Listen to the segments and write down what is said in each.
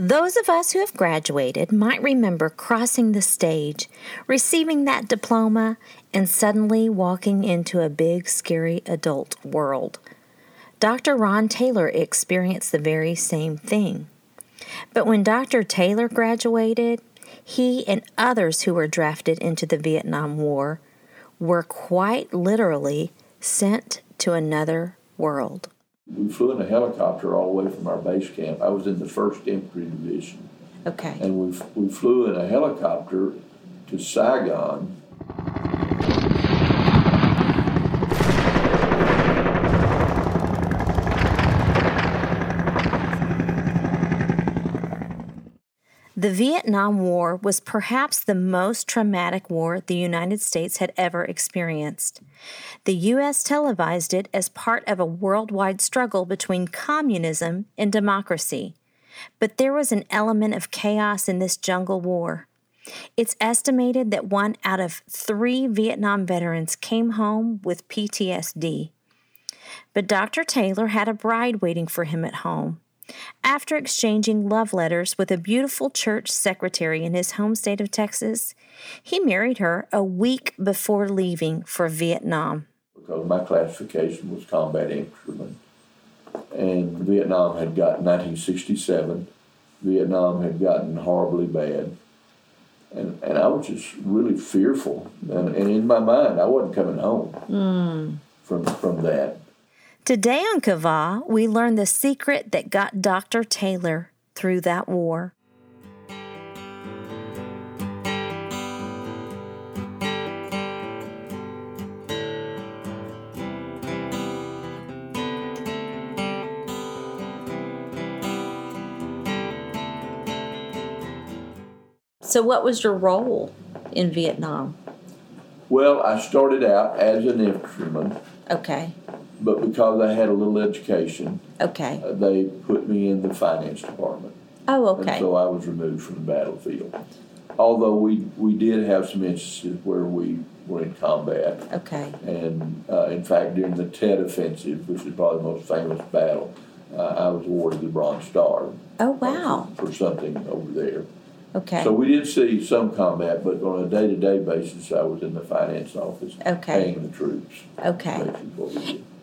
Those of us who have graduated might remember crossing the stage, receiving that diploma, and suddenly walking into a big, scary adult world. Dr. Ron Taylor experienced the very same thing. But when Dr. Taylor graduated, he and others who were drafted into the Vietnam War were quite literally sent to another world. We flew in a helicopter all the way from our base camp. I was in the 1st Infantry Division. Okay. And we, we flew in a helicopter to Saigon. The Vietnam War was perhaps the most traumatic war the United States had ever experienced. The U.S. televised it as part of a worldwide struggle between communism and democracy. But there was an element of chaos in this jungle war. It's estimated that one out of three Vietnam veterans came home with PTSD. But Dr. Taylor had a bride waiting for him at home. After exchanging love letters with a beautiful church secretary in his home state of Texas, he married her a week before leaving for Vietnam. Because my classification was combat instrument, And Vietnam had gotten 1967. Vietnam had gotten horribly bad. And, and I was just really fearful. And, and in my mind, I wasn't coming home mm. from, from that. Today on Kava, we learn the secret that got Dr. Taylor through that war. So, what was your role in Vietnam? Well, I started out as an infantryman. Okay but because I had a little education, okay, uh, they put me in the finance department. Oh, okay. And so I was removed from the battlefield. Although we we did have some instances where we were in combat. Okay. And uh, in fact, during the Tet Offensive, which is probably the most famous battle, uh, I was awarded the Bronze Star. Oh wow! For, for something over there. Okay. So we did see some combat, but on a day-to-day basis, I was in the finance office, okay. paying the troops. Okay.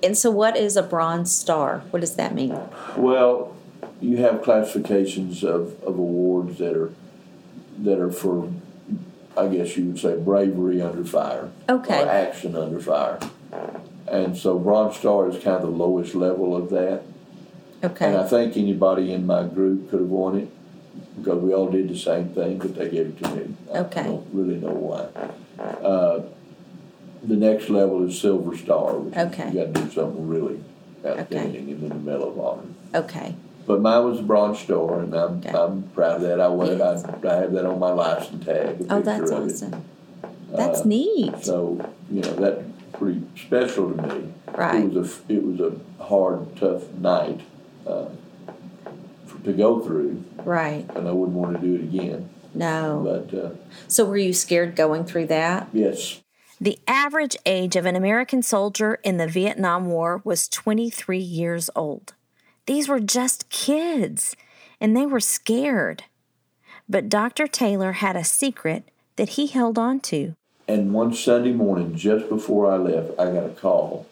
And so, what is a Bronze Star? What does that mean? Well, you have classifications of, of awards that are that are for, I guess you would say, bravery under fire. Okay. Or action under fire. And so, Bronze Star is kind of the lowest level of that. Okay. And I think anybody in my group could have won it because we all did the same thing, but they gave it to me. Okay. I don't really know why. Uh, the next level is Silver Star, which okay. you got to do something really outstanding, okay. and then the Medal of Honor. Okay. But mine was a Bronze Star, and I'm okay. I'm proud of that. I went, yes. I, I have that on my license tag. oh, that's awesome. That's uh, neat. So you know that's pretty special to me. Right. It was a it was a hard, tough night. Uh, to go through. Right. And I wouldn't want to do it again. No. But uh, so were you scared going through that? Yes. The average age of an American soldier in the Vietnam War was 23 years old. These were just kids, and they were scared. But Dr. Taylor had a secret that he held on to. And one Sunday morning, just before I left, I got a call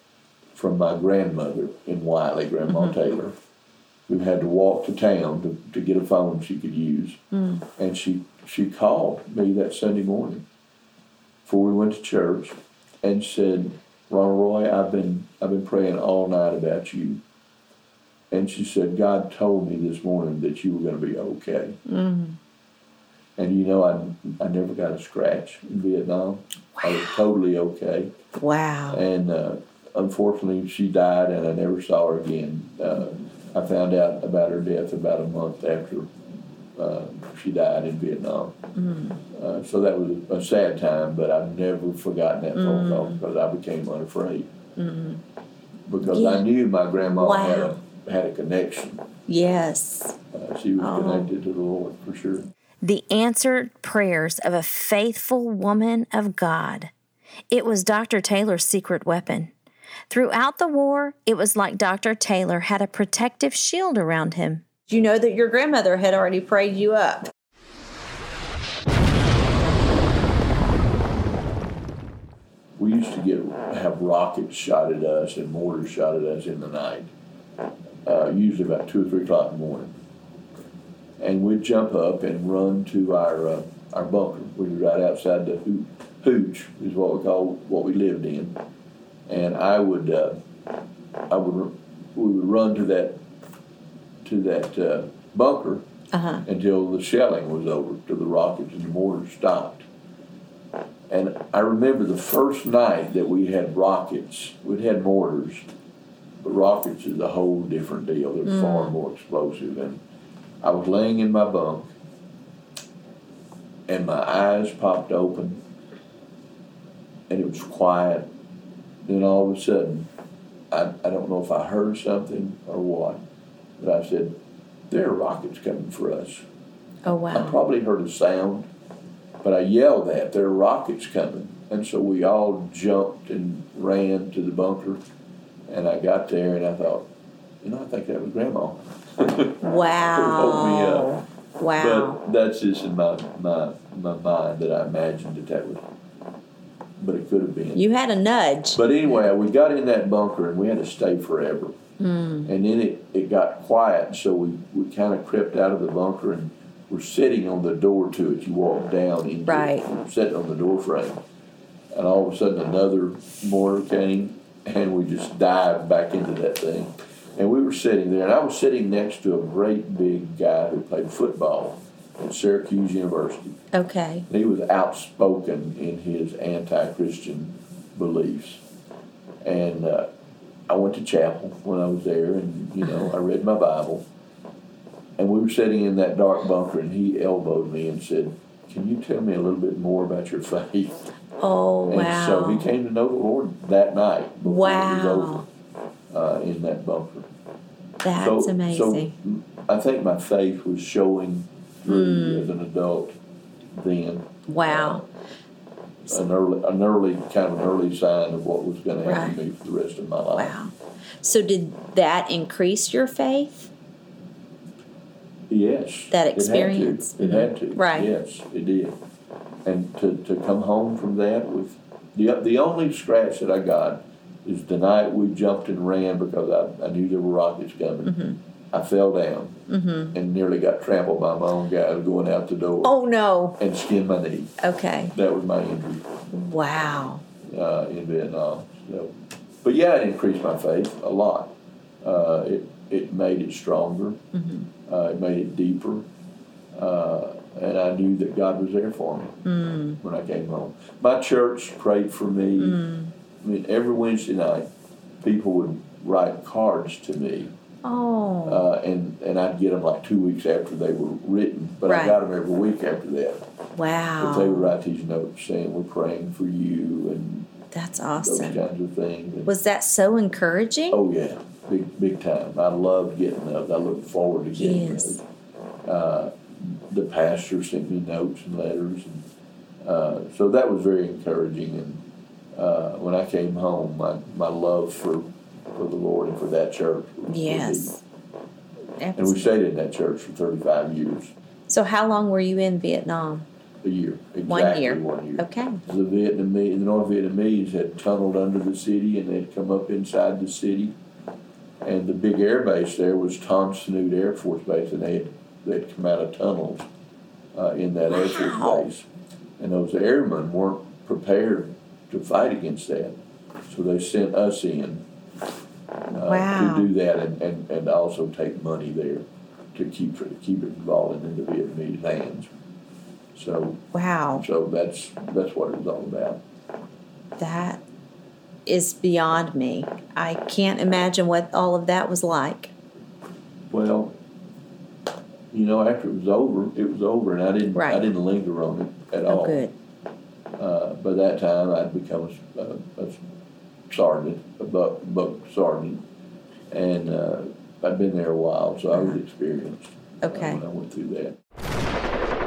from my grandmother in Wylie, Grandma mm-hmm. Taylor who had to walk to town to, to get a phone she could use. Mm. And she, she called me that Sunday morning before we went to church and said, Ronald Roy, I've been, I've been praying all night about you. And she said, God told me this morning that you were going to be okay. Mm. And you know, I, I never got a scratch in Vietnam. Wow. I was totally okay. Wow. And uh, unfortunately, she died, and I never saw her again. Uh, I found out about her death about a month after uh, she died in Vietnam. Mm. Uh, so that was a sad time, but I've never forgotten that mm. phone call because I became unafraid. Mm. Because yeah. I knew my grandma wow. had, a, had a connection. Yes. Uh, she was oh. connected to the Lord for sure. The answered prayers of a faithful woman of God. It was Dr. Taylor's secret weapon. Throughout the war, it was like Dr. Taylor had a protective shield around him. You know that your grandmother had already prayed you up. We used to get have rockets shot at us and mortars shot at us in the night, uh, usually about two or three o'clock in the morning. And we'd jump up and run to our uh, our bunker, which was right outside the ho- hooch, is what we call what we lived in. And I would uh, I would we would run to that to that uh, bunker Uh-huh. until the shelling was over, till the rockets and the mortars stopped. And I remember the first night that we had rockets, we'd had mortars, but rockets is a whole different deal. They're far more explosive. And I was laying in my bunk, and my eyes popped open, and it was quiet. Then all of a sudden, I, I don't know if I heard something or what, but I said, There are rockets coming for us. Oh, wow. I probably heard a sound, but I yelled that there are rockets coming. And so we all jumped and ran to the bunker. And I got there and I thought, you know, I think that was Grandma. Wow. Wow. But that's just in my, my, my mind that I imagined that that was, but it could have been. You had a nudge. But anyway, we got in that bunker and we had to stay forever. Mm. And then it, it got quiet, so we, we kind of crept out of the bunker and we're sitting on the door to it. You walk down into Right. it, sitting on the door frame. And all of a sudden another mortar came and we just dived back into that thing. And we were sitting there, and I was sitting next to a great big guy who played football at Syracuse University. Okay. And he was outspoken in his anti-Christian beliefs. And uh, I went to chapel when I was there, and you know I read my Bible. And we were sitting in that dark bunker, and he elbowed me and said, "Can you tell me a little bit more about your faith?" Oh, And wow. so he came to know the Lord that night before it was Wow. over uh, in that bunker. That's so, amazing. So I think my faith was showing through as an adult then wow. An early, an early kind of an early sign of what was going to happen Right. to me for the rest of my life. Wow. So, did that increase your faith? Yes, That it had to. experience. It had to. Right. Yes, it did. And to, to come home from that with the the only scratch that I got is the night we jumped and ran because I, I knew there were rockets coming. Mm-hmm. I fell down and nearly got trampled by my own guys going out the door Oh, no. and skinned my knee. Okay. That was my injury. Wow. uh, in Vietnam. So, but yeah, it increased my faith a lot. Uh, it it made it stronger. Uh, it made it deeper, uh, and I knew that God was there for me when I came home. My church prayed for me. I mean, every Wednesday night, people would write cards to me, Oh, uh, and and I'd get them like two weeks after they were written. But Right. I got them every week after that. Wow. But they would write these notes saying, "We're praying for you," and That's awesome. those kinds of things. And- Was that so encouraging? Oh yeah, big big time. I loved getting those. I look forward to getting Yes. those. Uh, the pastor sent me notes and letters, and uh, so that was very encouraging. And uh, when I came home, my, my love for for the Lord and for that church. Yes. deep. And we stayed in that church for thirty five years, So, how long were you in Vietnam? a year, exactly One year. One year. Okay. The Vietnamese, the North Vietnamese had tunneled under the city and they'd come up inside the city. And the big air base there was Tan Son Nhut Air Force Base, and they had, they'd come out of tunnels uh, in that Air Force Base. And those airmen weren't prepared to fight against that. So they sent us in uh, Wow. to do that and, and, and also take money there to keep, to keep it involved in the Vietnamese hands. So Wow. so that's that's what it was all about. That is beyond me. I can't imagine what all of that was like. Well, you know, after it was over, it was over, and I didn't I didn't linger on it at Oh, all. good. Uh, by that time, I'd become a, a, a sergeant, a buck, buck sergeant, and uh, I'd been there a while, so I was experienced uh, Okay. when I went through that.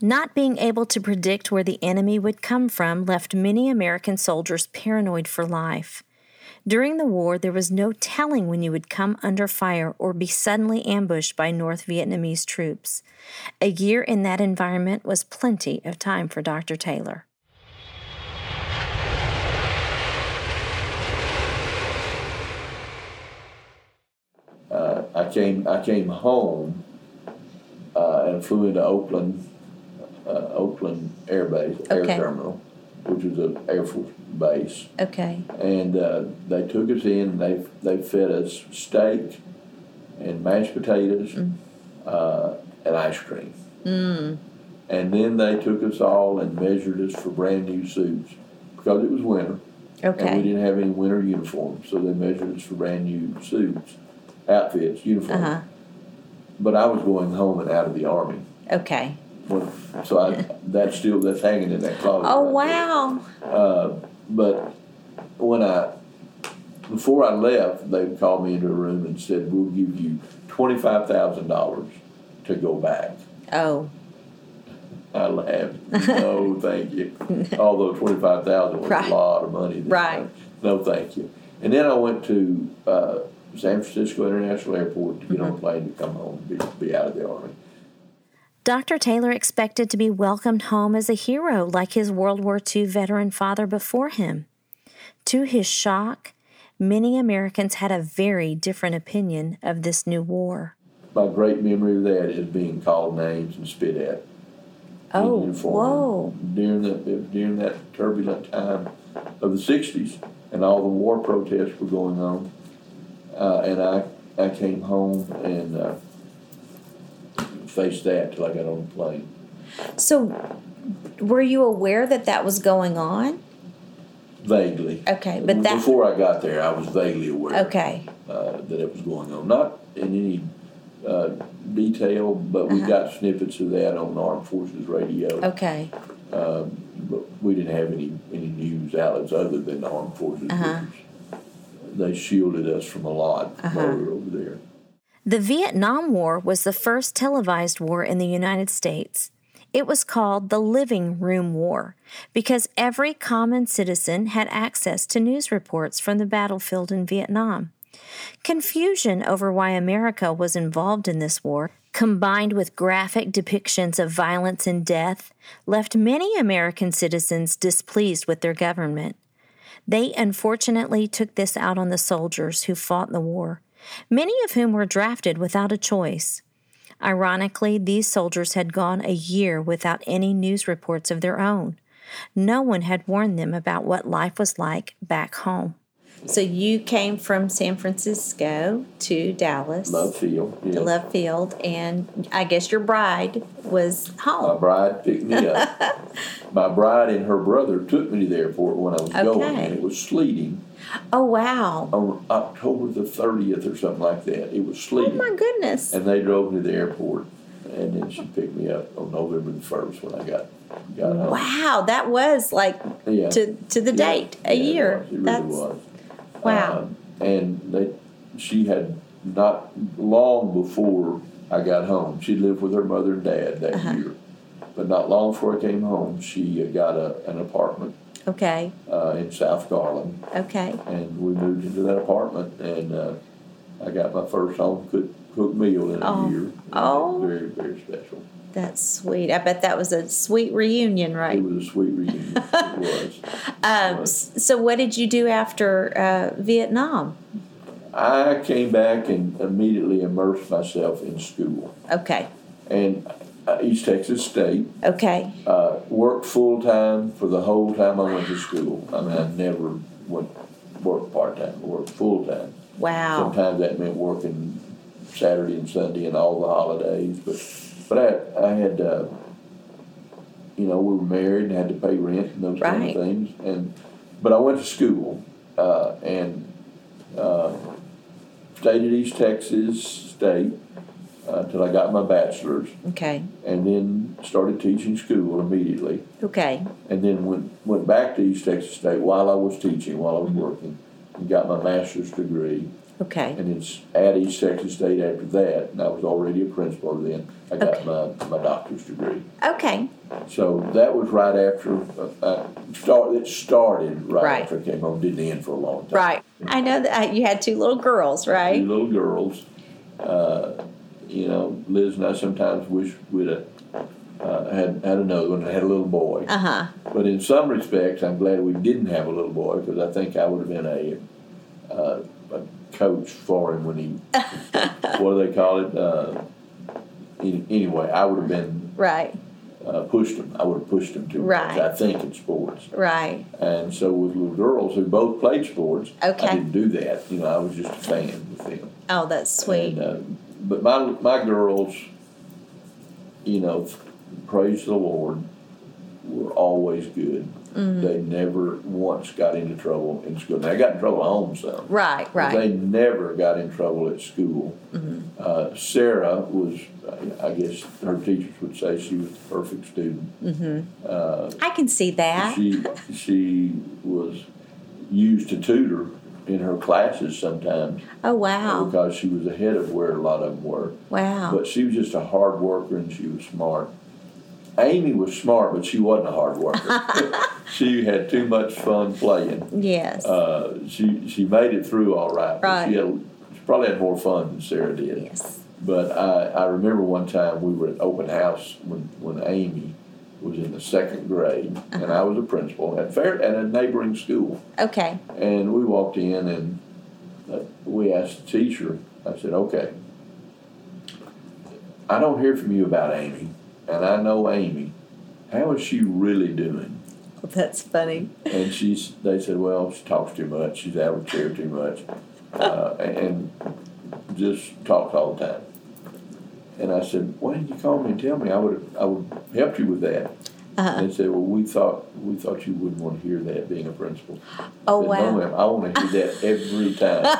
Not being able to predict where the enemy would come from left many American soldiers paranoid for life. During the war, there was no telling when you would come under fire or be suddenly ambushed by North Vietnamese troops. A year in that environment was plenty of time for Dr. Taylor. Uh, I came I came home uh, and flew into Oakland uh, Oakland Air Base Air Okay. Terminal, which is an Air Force base, Okay. and uh, they took us in. They they fed us steak and mashed potatoes uh, and ice cream. Mm. And then they took us all and measured us for brand new suits because it was winter. Okay. And we didn't have any winter uniforms, so they measured us for brand new suits, outfits, uniforms. Uh huh. But I was going home and out of the army. Okay. So I, that's still that's hanging in that closet. Oh right wow. Uh, but when I before I left, they called me into a room and said, "We'll give you twenty five thousand dollars to go back." Oh. I laughed. No, thank you. Although twenty five thousand was Right. a lot of money. Right. time. No, thank you. And then I went to uh, San Francisco International Airport to get on a plane to come home and be, be out of the army. Dr. Taylor expected to be welcomed home as a hero like his World War II veteran father before him. To his shock, many Americans had a very different opinion of this new war. My great memory of that is being called names and spit at. in Oh, uniform whoa. During that during that turbulent time of the '60s, and all the war protests were going on, uh, and I I came home and uh, faced that till I got on the plane. So, were you aware that that was going on? Vaguely. Okay, but that. before I got there, I was vaguely aware Okay. uh, that it was going on. Not in any uh, detail, but we Uh-huh. got snippets of that on Armed Forces Radio. Okay. Um, but we didn't have any, any news outlets other than the Armed Forces. Uh-huh. They shielded us from a lot Uh-huh. while we were over there. The Vietnam War was the first televised war in the United States. It was called the Living Room War because every common citizen had access to news reports from the battlefield in Vietnam. Confusion over why America was involved in this war, combined with graphic depictions of violence and death, left many American citizens displeased with their government. They unfortunately took this out on the soldiers who fought the war, many of whom were drafted without a choice. Ironically, these soldiers had gone a year without any news reports of their own. No one had warned them about what life was like back home. So you came from San Francisco to Dallas, Love Field. Yeah. to Love Field, and I guess your bride was home. My bride picked me up. My bride and her brother took me to the airport when I was going, and it was sleeting Oh wow! on October the 30th or something like that. It was oh, sleeting. Oh my goodness! And they drove me to the airport, and then she picked me up on November the 1st when I got, got home. Wow, that was like Yeah. to to the Yeah. date a Yeah, it year. was. It really That's was. Wow. Um, and they, she had not long before I got home. She lived with her mother and dad that Uh-huh. year, but not long before I came home, she uh, got a, an apartment okay, uh, in South Garland, okay. and we moved into that apartment, and uh, I got my first home cooked cooked meal in a Oh. year. It Oh. very very special. That's sweet. I bet that was a sweet reunion, right? It was a sweet reunion. it was. Um, so, what did you do after uh, Vietnam? I came back and immediately immersed myself in school. Okay, and uh, East Texas State. okay, Uh, worked full time for the whole time I went to school. I mean, I never went worked part time. I worked full time. wow. Sometimes that meant working Saturday and Sunday and all the holidays. But but I I had uh, you know we were married and had to pay rent and those kind of things. And but I went to school uh, and uh, stayed at East Texas State until I got my bachelor's. Okay, and then started teaching school immediately, okay, and then went went back to East Texas State while I was teaching, while I was working, and got my master's degree, Okay. And it's at East Texas State after that, and I was already a principal then. I got my, my doctor's degree. Okay. So that was right after, uh, uh, start, it started right, Right. after I came home, didn't end for a long time. Right. I know that uh, you had two little girls, Two right? little girls. Uh, you know, Liz and I sometimes wish we'd have uh, had, had another one and had a little boy. Uh huh. But in some respects, I'm glad we didn't have a little boy because I think I would have been a, uh, a coach for him when he, what do they call it? Uh, any, anyway, I would have been Right. uh, pushed him. I would have pushed him too much. Right. I think in sports. Right. And so with little girls who both played sports, Okay. I didn't do that. You know, I was just a fan with them. Oh, that's sweet. And, uh, but my my girls, you know, praise the Lord, were always good. Mm-hmm. They never once got into trouble in school. They got in trouble at home some. right. Right. Mm-hmm. They never got in trouble at school. Uh, Sarah was, I guess her teachers would say she was the perfect student. I can see that. She she was used to tutor in her classes sometimes Oh wow. because she was ahead of where a lot of them were. Wow. But she was just a hard worker and she was smart. Amy was smart, but she wasn't a hard worker. she had too much fun playing. Yes. Uh, she she made it through all right. but She, Right. had, she probably had more fun than Sarah did. yes. But I, I remember one time we were at open house when, when Amy was in the second grade, and Uh-huh. I was a principal at fair at a neighboring school. Okay. And we walked in, and uh, we asked the teacher. I said, "Okay, I don't hear from you about Amy, and I know Amy. How is she really doing?" Well, that's funny. And she's, they said, well, she talks too much. She's out of chair too much, uh, and, just talks all the time. And I said, why didn't you call me and tell me? I would I would help you with that. Uh-huh. And they said, well, we thought we thought you wouldn't want to hear that being a principal. Oh said, wow. No, ma'am, I want to hear that every time,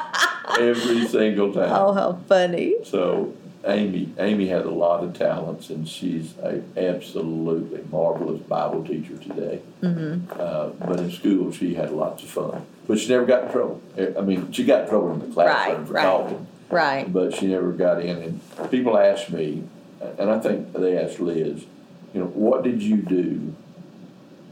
every single time. Oh how funny. So Amy, Amy has a lot of talents, and she's a absolutely marvelous Bible teacher today. Mm-hmm. Uh, but in school, she had lots of fun. But she never got in trouble. I mean, she got in trouble in the classroom Right, for right. talking, Right. but she never got in. And people ask me, and I think they asked Liz, you know, what did you do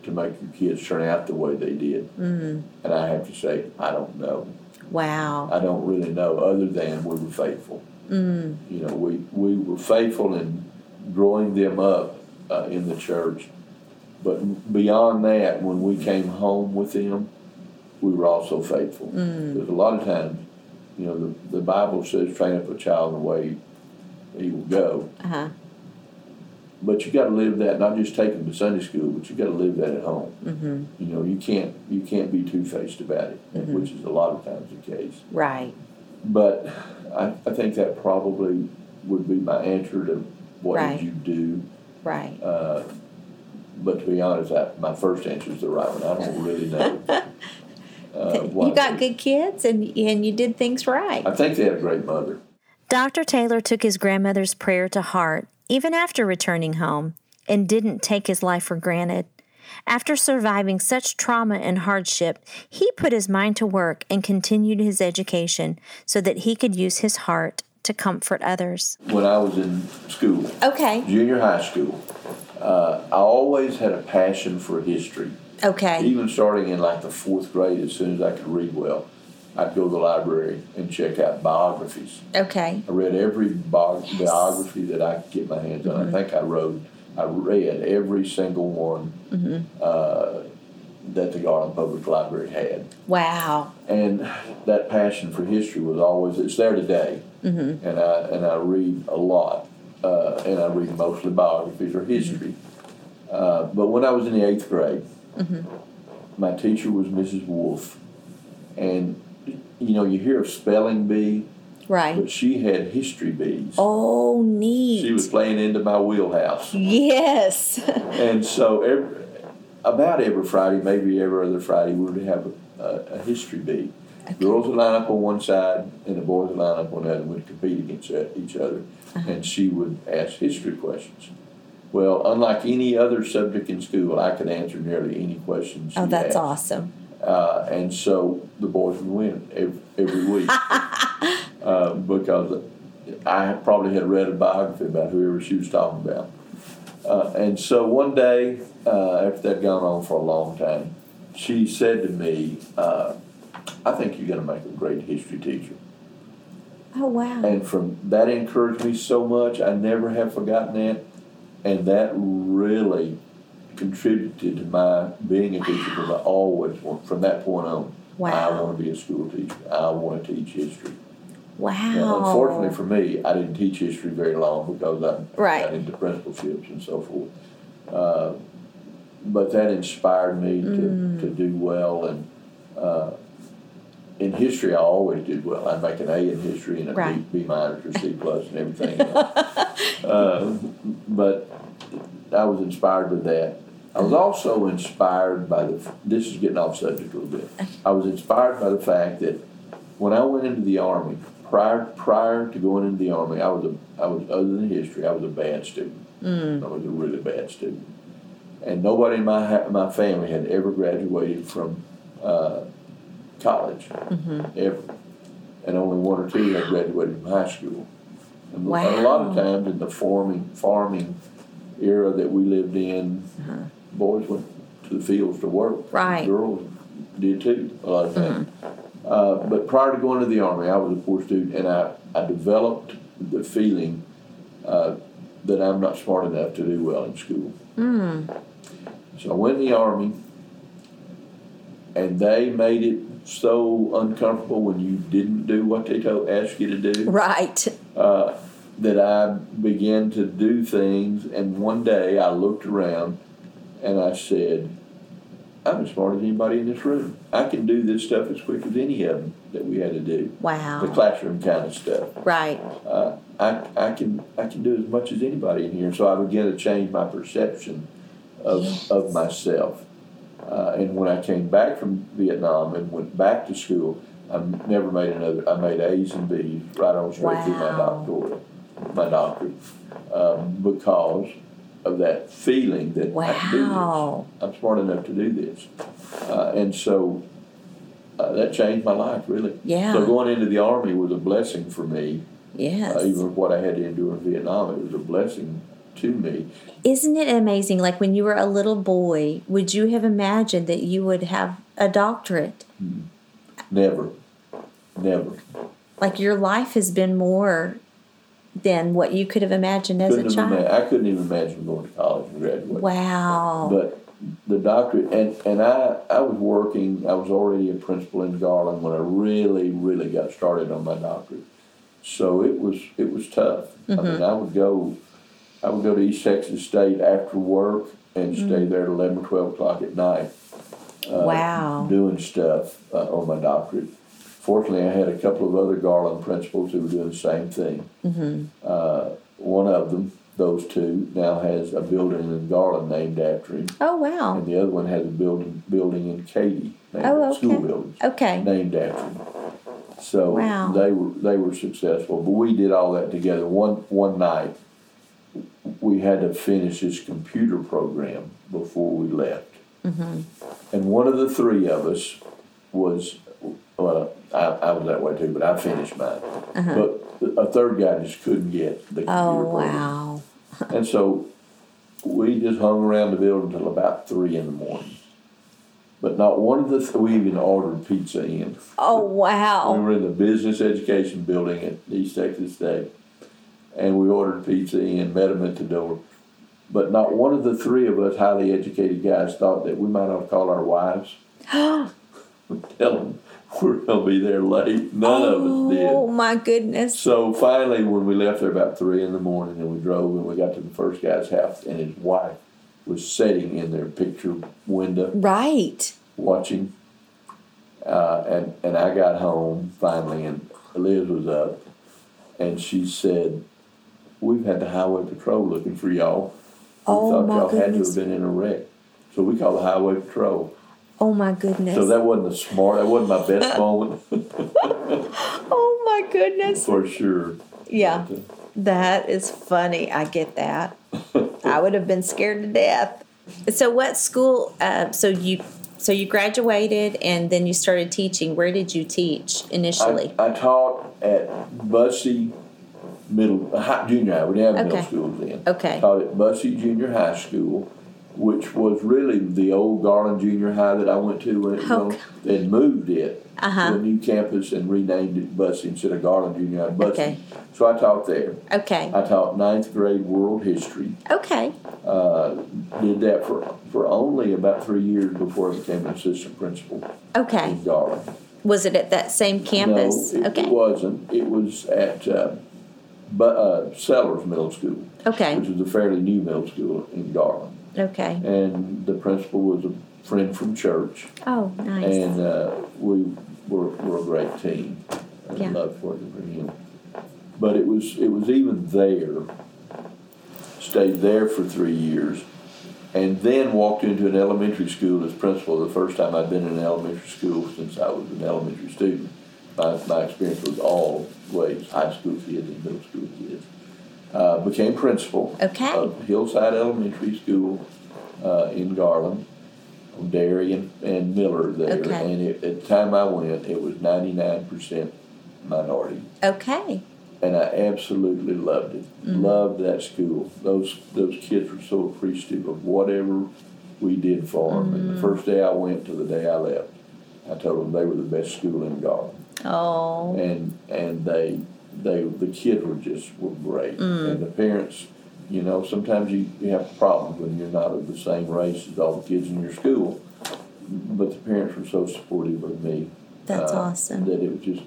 to make your kids turn out the way they did? Mm-hmm. And I have to say, I don't know. Wow. I don't really know, other than we were faithful. Mm. You know, we, we were faithful in growing them up uh, in the church. But beyond that, when we came home with them, we were also faithful. Because a lot of times, you know, the, the Bible says, train up a child in the way he will go. Uh huh. But you got to live that, not just take them to Sunday school, but you got to live that at home. Mm-hmm. You know, you can't you can't be two faced about it, which is a lot of times the case. Right. But I, I think that probably would be my answer to what Right. did you do. Right. Uh, but to be honest, I, my first answer is the right one. I don't really know. Uh, you got good kids and and you did things right. I think they had a great mother. Dr. Taylor took his grandmother's prayer to heart even after returning home and didn't take his life for granted. After surviving such trauma and hardship, he put his mind to work and continued his education so that he could use his heart to comfort others. When I was in school, Okay. junior high school, uh, I always had a passion for history. Okay. Even starting in like the fourth grade, as soon as I could read well, I'd go to the library and check out biographies. Okay. I read every bi- biography that I could get my hands on. I think I wrote, I read every single one uh, that the Garland Public Library had. Wow. And that passion for history was always, it's there today. And, I, and I read a lot. Uh, and I read mostly biographies or history. Uh, but when I was in the eighth grade, my teacher was Mrs. Wolf. And, you know, you hear of spelling bee, Right. but she had history bees. Oh, neat. She was playing into my wheelhouse. Yes. And so every, about every Friday, maybe every other Friday, we would have a, a, history bee. Girls would line up on one side, and the boys would line up on the other. We'd compete against each other, Uh-huh. and she would ask history questions. Well, unlike any other subject in school, I could answer nearly any questions. oh, that's asked. awesome. Uh, and so the boys would win every, every week uh, because I probably had read a biography about whoever she was talking about. Uh, and so one day, uh, after that had gone on for a long time, she said to me, uh, I think you're going to make a great history teacher. Oh, wow. And from that encouraged me so much. I never have forgotten that. And that really contributed to my being a teacher because I always want, from that point on, Wow. I want to be a school teacher. I want to teach history. Wow. Now, unfortunately for me, I didn't teach history very long because I Right. got into principalships and so forth. Uh, but that inspired me to, Mm. to do well. And uh, in history, I always did well. I'd make an A in history and a Right. B, B minus or C plus and everything uh, but I was inspired by that. I was also inspired by the. This is getting off subject a little bit. I was inspired by the fact that when I went into the army, prior prior to going into the army, I was a I was other than history, I was a bad student. Mm. I was a really bad student, and nobody in my my family had ever graduated from uh, college, mm-hmm. ever, and only one or two had graduated from high school. And a lot of times in the farming farming era that we lived in, uh-huh. Boys went to the fields to work. Right. Girls did too a lot of times. Uh, but prior to going to the army, I was a poor student, and I, I developed the feeling uh, that I'm not smart enough to do well in school. So I went in the army, and they made it so uncomfortable when you didn't do what they told asked you to do Right. uh, that I began to do things. And one day I looked around and I said, I'm as smart as anybody in this room. I can do this stuff as quick as any of them that we had to do. Wow. The classroom kind of stuff. Right. Uh, I, I can I can do as much as anybody in here. So I began to change my perception of Yes. of myself. Uh, and when I came back from Vietnam and went back to school, I never made another. I made A's and B's right on straight through my doctorate, my doctorate, um, because of that feeling that I can do this. I'm smart enough to do this, uh, and so uh, that changed my life really. Yeah. So going into the army was a blessing for me. Yes. Uh, even what I had to endure in Vietnam, it was a blessing to me. Isn't it amazing? Like when you were a little boy, would you have imagined that you would have a doctorate? Never, never. Like your life has been more than what you could have imagined as Couldn't a child. ima- I couldn't even imagine going to college and graduating. Wow. But the doctorate, and, and I, I was working, I was already a principal in Garland when I really, really got started on my doctorate. So it was it was tough. I Mm-hmm. mean, I would go, I would go to East Texas State after work and Mm. stay there at eleven or twelve o'clock at night. uh, wow. doing stuff uh, on my doctorate. Fortunately, I had a couple of other Garland principals who were doing the same thing. Mm-hmm. Uh, one of them, those two, now has a building in Garland named after him, Oh wow. and the other one has a building building in Katy, named Oh, school okay. buildings Okay. named after him. So Wow. they were they were successful, but we did all that together. One one night, we had to finish this computer program before we left, Mm-hmm. and one of the three of us was well, I, I was that way too, but I finished mine. But a third guy just couldn't get the computer Uh-huh. Oh program. wow. And so we just hung around the building until about three in the morning. But not one of the th- we even ordered pizza in. Oh wow! We were in the business education building at East Texas State, and we ordered pizza in, met them at the door. But not one of the three of us highly educated guys thought that we might have to call our wives, tell them we're to be there late. None of us did. Oh my goodness. So finally, when we left there about three in the morning, and we drove, and we got to the first guy's house, and his wife was sitting in their picture window Right. watching. Uh, and and I got home finally, and Liz was up, and she said, "We've had the highway patrol looking for y'all. We Oh, thought my y'all had to have been in a wreck." So we called the highway patrol. Oh my goodness. So that wasn't the smart. That wasn't my best moment oh my goodness. for sure. Yeah. That is funny. I get that. I would have been scared to death. So, what school? Uh, so you so you graduated and then you started teaching. Where did you teach initially? I, I taught at Bussey Middle high, Junior High. We didn't have Okay. middle schools then. Okay. Taught at Bussey Junior High School, which was really the old Garland Junior High that I went to when it Okay. They moved it Uh-huh. to a new campus and renamed it Bussey instead of Garland Junior High. Okay. So I taught there. okay. I taught ninth grade world history. Okay. Uh, did that for for only about three years before I became an assistant principal Okay. in Garland. Was it at that same campus? No, it, okay. it wasn't. It was at uh, but, uh, Sellers Middle School, okay. which is a fairly new middle school in Garland. Okay. And the principal was a friend from church, Oh, nice. and uh, we were, were a great team. I Yeah. loved working for him. But it was it was even there. Stayed there for three years, and then walked into an elementary school as principal. The first time I'd been in an elementary school since I was an elementary student. My, my experience was all ways high school kids and middle school kids. Uh, became principal Okay. of Hillside Elementary School uh, in Garland, on Dairy and, and Miller there. Okay. And it, at the time I went, it was 99% minority. okay. And I absolutely loved it. Mm-hmm. Loved that school. Those those kids were so appreciative of whatever we did for them. And Mm-hmm. the first day I went to the day I left, I told them they were the best school in Garland. Oh. And and they they the kids were just were great. Mm. And the parents, you know, sometimes you, you have problems when you're not of the same race as all the kids in your school. But the parents were so supportive of me. That's uh, awesome. That it was just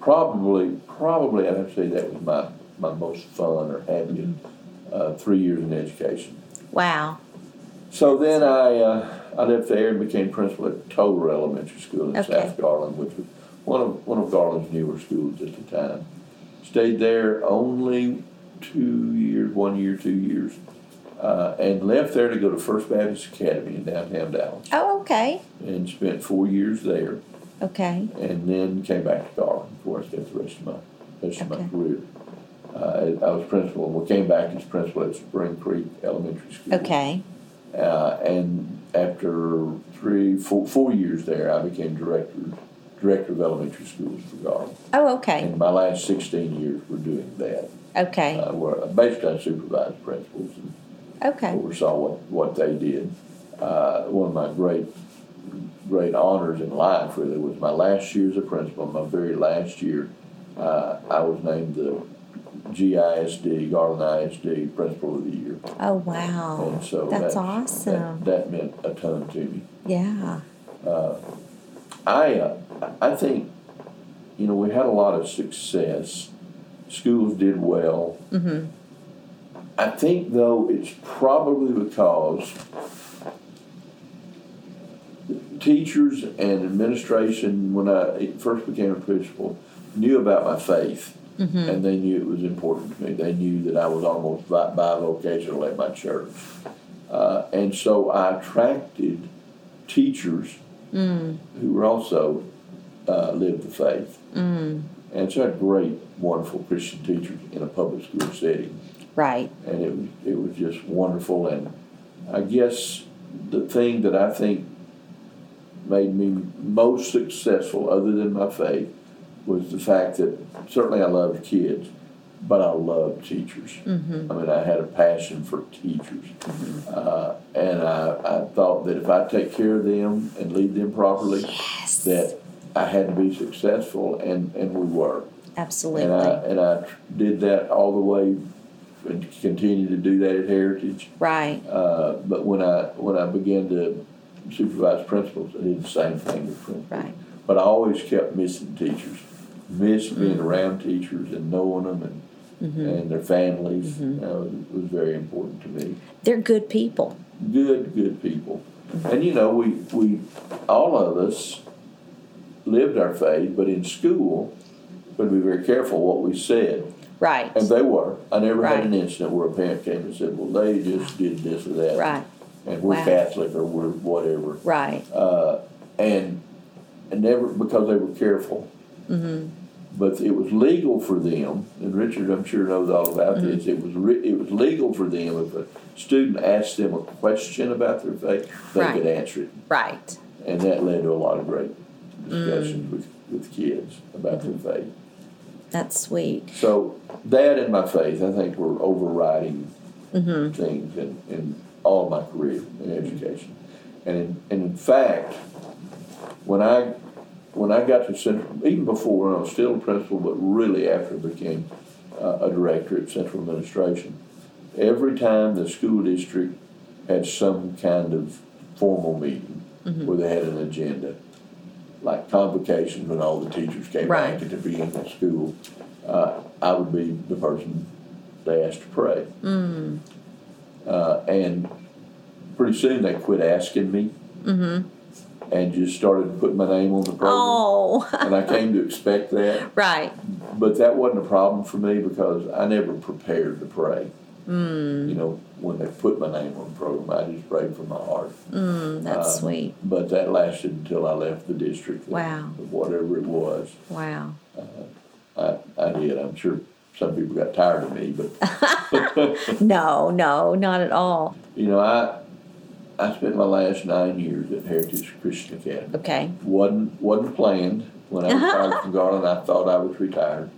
probably probably I'd have to say that was my my most fun or happiest Mm-hmm. uh, three years in education. Wow. So then I uh, I left there and became principal at Toler Elementary School in Okay. South Garland, which was one of one of Garland's newer schools at the time. Stayed there only two years, one year, two years, uh, and left there to go to First Baptist Academy in downtown Dallas, Oh, okay. and spent four years there, Okay. and then came back to Garland before I spent the rest of my rest of my career. Uh, I was principal, and we came back as principal at Spring Creek Elementary School. Okay. Uh, and after three, four, four years there, I became director, director of elementary schools for Garland. Oh, okay. And my last 16 years we're doing that. Okay. Uh, where basically I supervised principals and Okay. oversaw what, what they did. Uh, one of my great, great honors in life really was my last year as a principal. My very last year, uh, I was named the GISD, Garland ISD Principal of the Year. Oh, wow. And so That's that- awesome. That, that meant a ton to me. Yeah. I, uh, I think, you know, we had a lot of success. Schools did well. Mm-hmm. I think, though, it's probably because teachers and administration, when I first became a principal, knew about my faith. Mm-hmm. And they knew it was important to me. They knew that I was almost bi- bivocational at my church. Uh, and so I attracted teachers Mm. who were also uh, lived the faith. Mm. And so I had great, wonderful Christian teachers in a public school setting. Right. And it was, it was just wonderful. And I guess the thing that I think made me most successful, other than my faith, was the fact that certainly I loved kids, but I loved teachers. Mm-hmm. I mean, I had a passion for teachers. Uh, and I, I thought that if I take care of them and lead them properly, Yes. that I had to be successful, and, and we were. Absolutely. And I, and I did that all the way and continue to do that at Heritage. right. Uh, but when I, when I began to supervise principals, I did the same thing with principals. Right. But I always kept missing teachers, missed being Mm. around teachers and knowing them and, Mm-hmm. and their families. Uh, it was very important to me. They're good people. Good, good people. And you know, we, we all of us lived our faith, but in school, we had to be very careful what we said. Right. And they were. I never had an incident where a parent came and said, Well, they just did this or that. Right. And we're Wow. Catholic or we're whatever. Right. Uh, and and never because they were careful. Mm-hmm. But it was legal for them, and Richard, I'm sure knows all about Mm-hmm. this. It was re- it was legal for them if a student asked them a question about their faith, they Right. could answer it. Right. and that led to a lot of great discussions mm. with, with kids about their mm-hmm. faith. That's sweet. So that and my faith, I think, were overriding mm-hmm. things in, in all of my career in education. And in, and in fact, when I when I got to Central, even before when I was still a principal, but really after I became uh, a director at Central Administration, every time the school district had some kind of formal meeting where they had an agenda, like convocations when all the teachers came Right. back at the beginning of school, uh, I would be the person they asked to pray. Uh, and pretty soon they quit asking me and just started putting my name on the program. Oh, And I came to expect that, right. but that wasn't a problem for me because I never prepared to pray. You know, when they put my name on the program, I just prayed from my heart. Mm, that's Um, sweet. But that lasted until I left the district. Wow. Whatever it was, Wow. I, I did. I'm sure some people got tired of me, but No, no, not at all. you know, I I spent my last nine years at Heritage Christian Academy. Okay. wasn't wasn't planned. When I retired from Garland, I thought I was retired,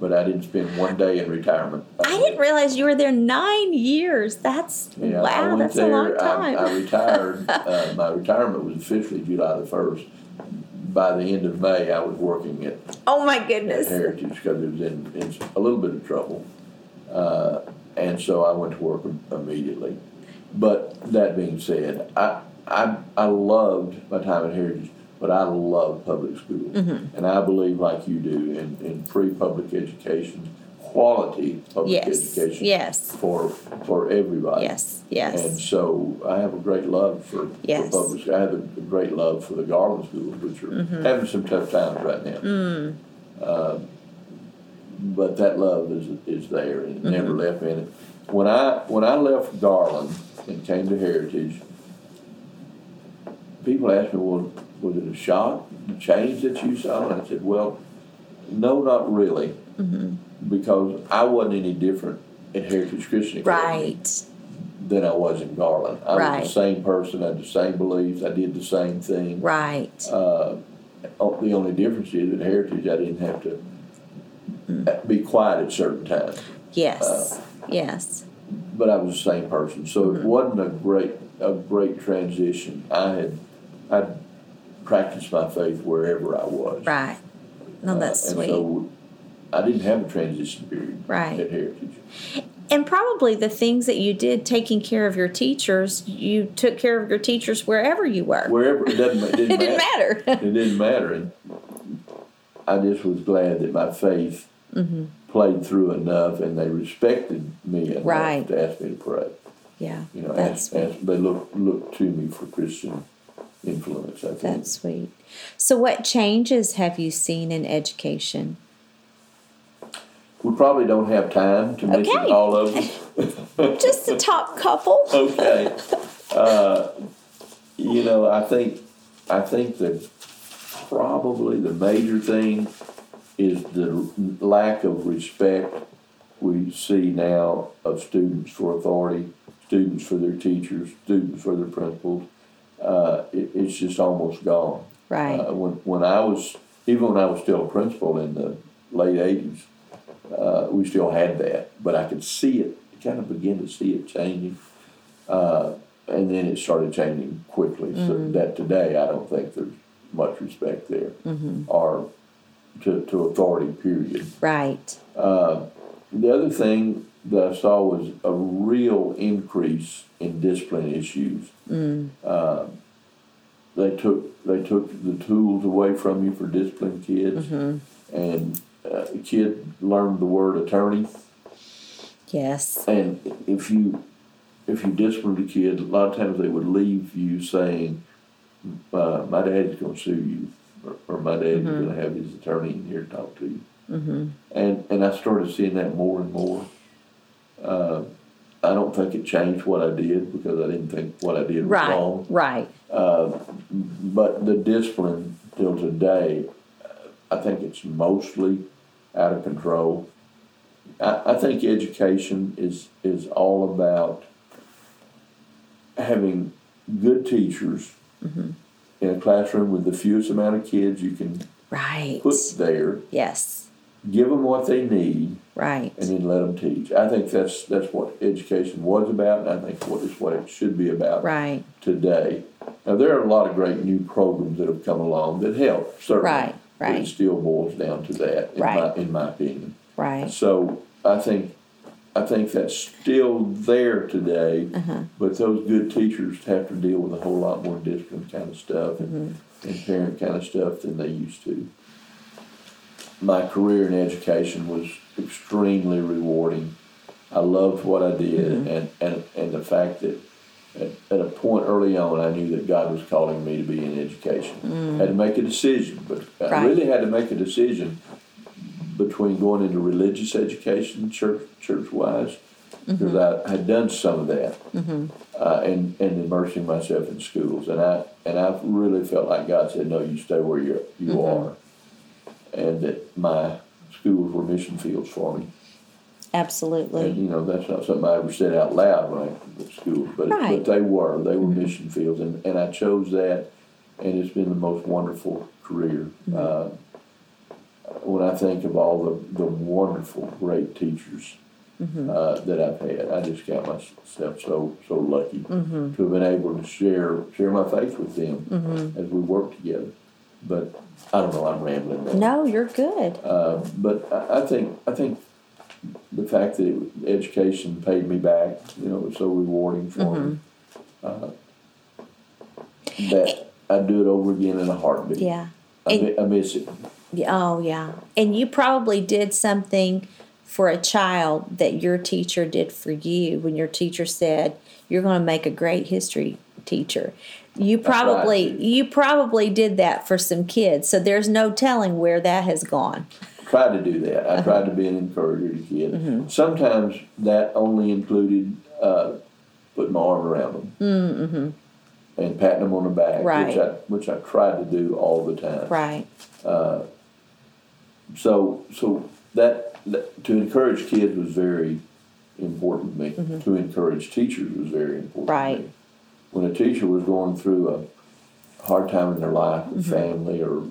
but I didn't spend one day in retirement. I didn't realize you were there nine years. That's Yeah, wow. That's there, a long time. I, retired. uh, my retirement was officially July the first. By the end of May, I was working at oh my goodness. Heritage because it was in, in a little bit of trouble, uh, and so I went to work immediately. But that being said, I I I loved my time at Heritage, but I love public schools, Mm-hmm. and I believe like you do in, in free public education, quality public Yes. education Yes. for for everybody. Yes. Yes. And so I have a great love for, Yes. for public. I have a, great love for the Garland schools, which are Mm-hmm. having some tough times right now. Mm. Uh, but that love is is there and it Mm-hmm. never left me. And when I when I left Garland and came to Heritage, people asked me, "Well, was it a shock, the change that you saw?" And I said, "Well, no, not really, Mm-hmm. because I wasn't any different in Heritage Christian Academy." Right. than I was in Garland. I Right. was the same person, I had the same beliefs, I did the same thing. Right. Uh, the only difference is at Heritage, I didn't have to Mm. be quiet at certain times, Yes. uh, yes. but I was the same person. So Mm-hmm. it wasn't a great a great transition. I had I practiced my faith wherever I was. Right. No, that's Uh, sweet. So I didn't have a transition period Right. at Heritage. and probably the things that you did, taking care of your teachers, you took care of your teachers wherever you were. Wherever it doesn't it didn't, it didn't matter. matter. it didn't matter. And I just was glad that my faith Mm-hmm. Played through enough, and they respected me enough Right. to ask me to pray. yeah. You know, that's ask, ask, they look look to me for Christian influence. I think. That's sweet. So, what changes have you seen in education? we probably don't have time to mention Okay. all of them. Just the top couple. okay. Uh, you know, I think I think that probably the major thing is the lack of respect we see now of students for authority, students for their teachers, students for their principals. Uh, it, it's just almost gone. Right. Uh, when when I was even when I was still a principal in the late eighties, uh, we still had that, but I could see it, kind of begin to see it changing. Uh, and then it started changing quickly. So that today, I don't think there's much respect there, or to, to authority. Period. Right. Uh, the other thing that I saw was a real increase in discipline issues. Uh, they took they took the tools away from you for disciplining kids, and uh, a kid learned the word attorney. Yes. And if you if you disciplined a kid, a lot of times they would leave you saying, uh, "My daddy's going to sue you," or, or "My daddy's going to have his attorney in here to talk to you." Mm-hmm. And and I started seeing that more and more. Uh, I don't think it changed what I did because I didn't think what I did was Right. wrong. Right. But the discipline till today, uh, I think it's mostly out of control. I, I think education is is all about having good teachers in a classroom with the fewest amount of kids you can Right. put there, Yes. give them what they need, Right. and then let them teach. I think that's that's what education was about, and I think what is what it should be about Right. today. Now there are a lot of great new programs that have come along that help certainly, Right, but right. it still boils down to that, in Right. my in my opinion. Right. So I think I think that's still there today, Uh-huh. but those good teachers have to deal with a whole lot more discipline kind of stuff and, Mm-hmm. and parent kind of stuff than they used to. My career in education was extremely rewarding. I loved what I did, Mm-hmm. and, and, and the fact that at, at a point early on, I knew that God was calling me to be in education. i Had to make a decision, but I Mm. Really had to make a decision between going into religious education, church church wise, because mm-hmm. I had done some of that, mm-hmm. uh, and and immersing myself in schools, and I and I really felt like God said, "No, you stay where you you are," and that my schools were mission fields for me. And Absolutely. you know, that's not something I ever said out loud when I was at school, but Right. but they were they were mission fields, and and I chose that, and it's been the most wonderful career. Uh, when I think of all the, the wonderful, great teachers uh, that I've had, I just count myself so so lucky to have been able to share share my faith with them as we work together. But I don't know, I'm rambling. now. No, you're good. Uh, but I, I think I think the fact that it, education paid me back, you know, it was so rewarding for me. Uh, that I'd do it over again in a heartbeat. Yeah. I, mi- I miss it. Oh, yeah. And you probably did something for a child that your teacher did for you when your teacher said, You're going to make a great history teacher. You right. probably you probably did that for some kids. So there's no telling where that has gone. I Tried to do that. I tried to be an encourager to kids. Mm-hmm. Sometimes that only included uh, putting my arm around them and patting them on the back, Mm-hmm. Right. which I which I tried to do all the time. Right. So so that, that to encourage kids was very important to me. To encourage teachers was very important. Mm-hmm. Right. To me. When a teacher was going through a hard time in their life with Mm-hmm. family or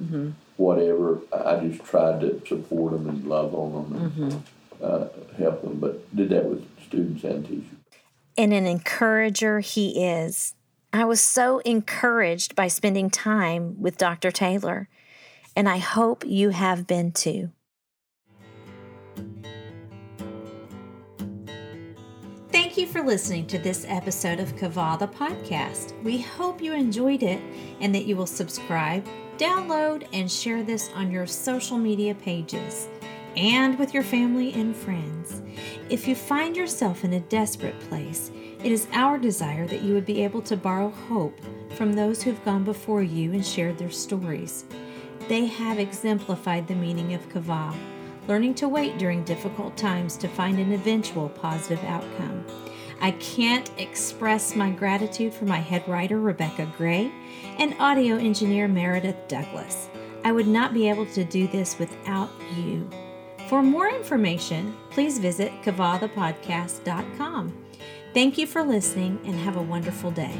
whatever, I I just tried to support them and love on them and Mm-hmm. uh, help them. But did that with students and teachers. and an encourager he is. I was so encouraged by spending time with Dr. Toler, and I hope you have been too. Thank you for listening to this episode of Kava the podcast. We hope you enjoyed it and that you will subscribe, download, and share this on your social media pages and with your family and friends. If you find yourself in a desperate place, it is our desire that you would be able to borrow hope from those who've gone before you and shared their stories. They have exemplified the meaning of kavah, learning to wait during difficult times to find an eventual positive outcome. I can't express my gratitude for my head writer, Rebecca Gray, and audio engineer, Meredith Douglas. I would not be able to do this without you. For more information, please visit kavathepodcast.com. Thank you for listening and have a wonderful day.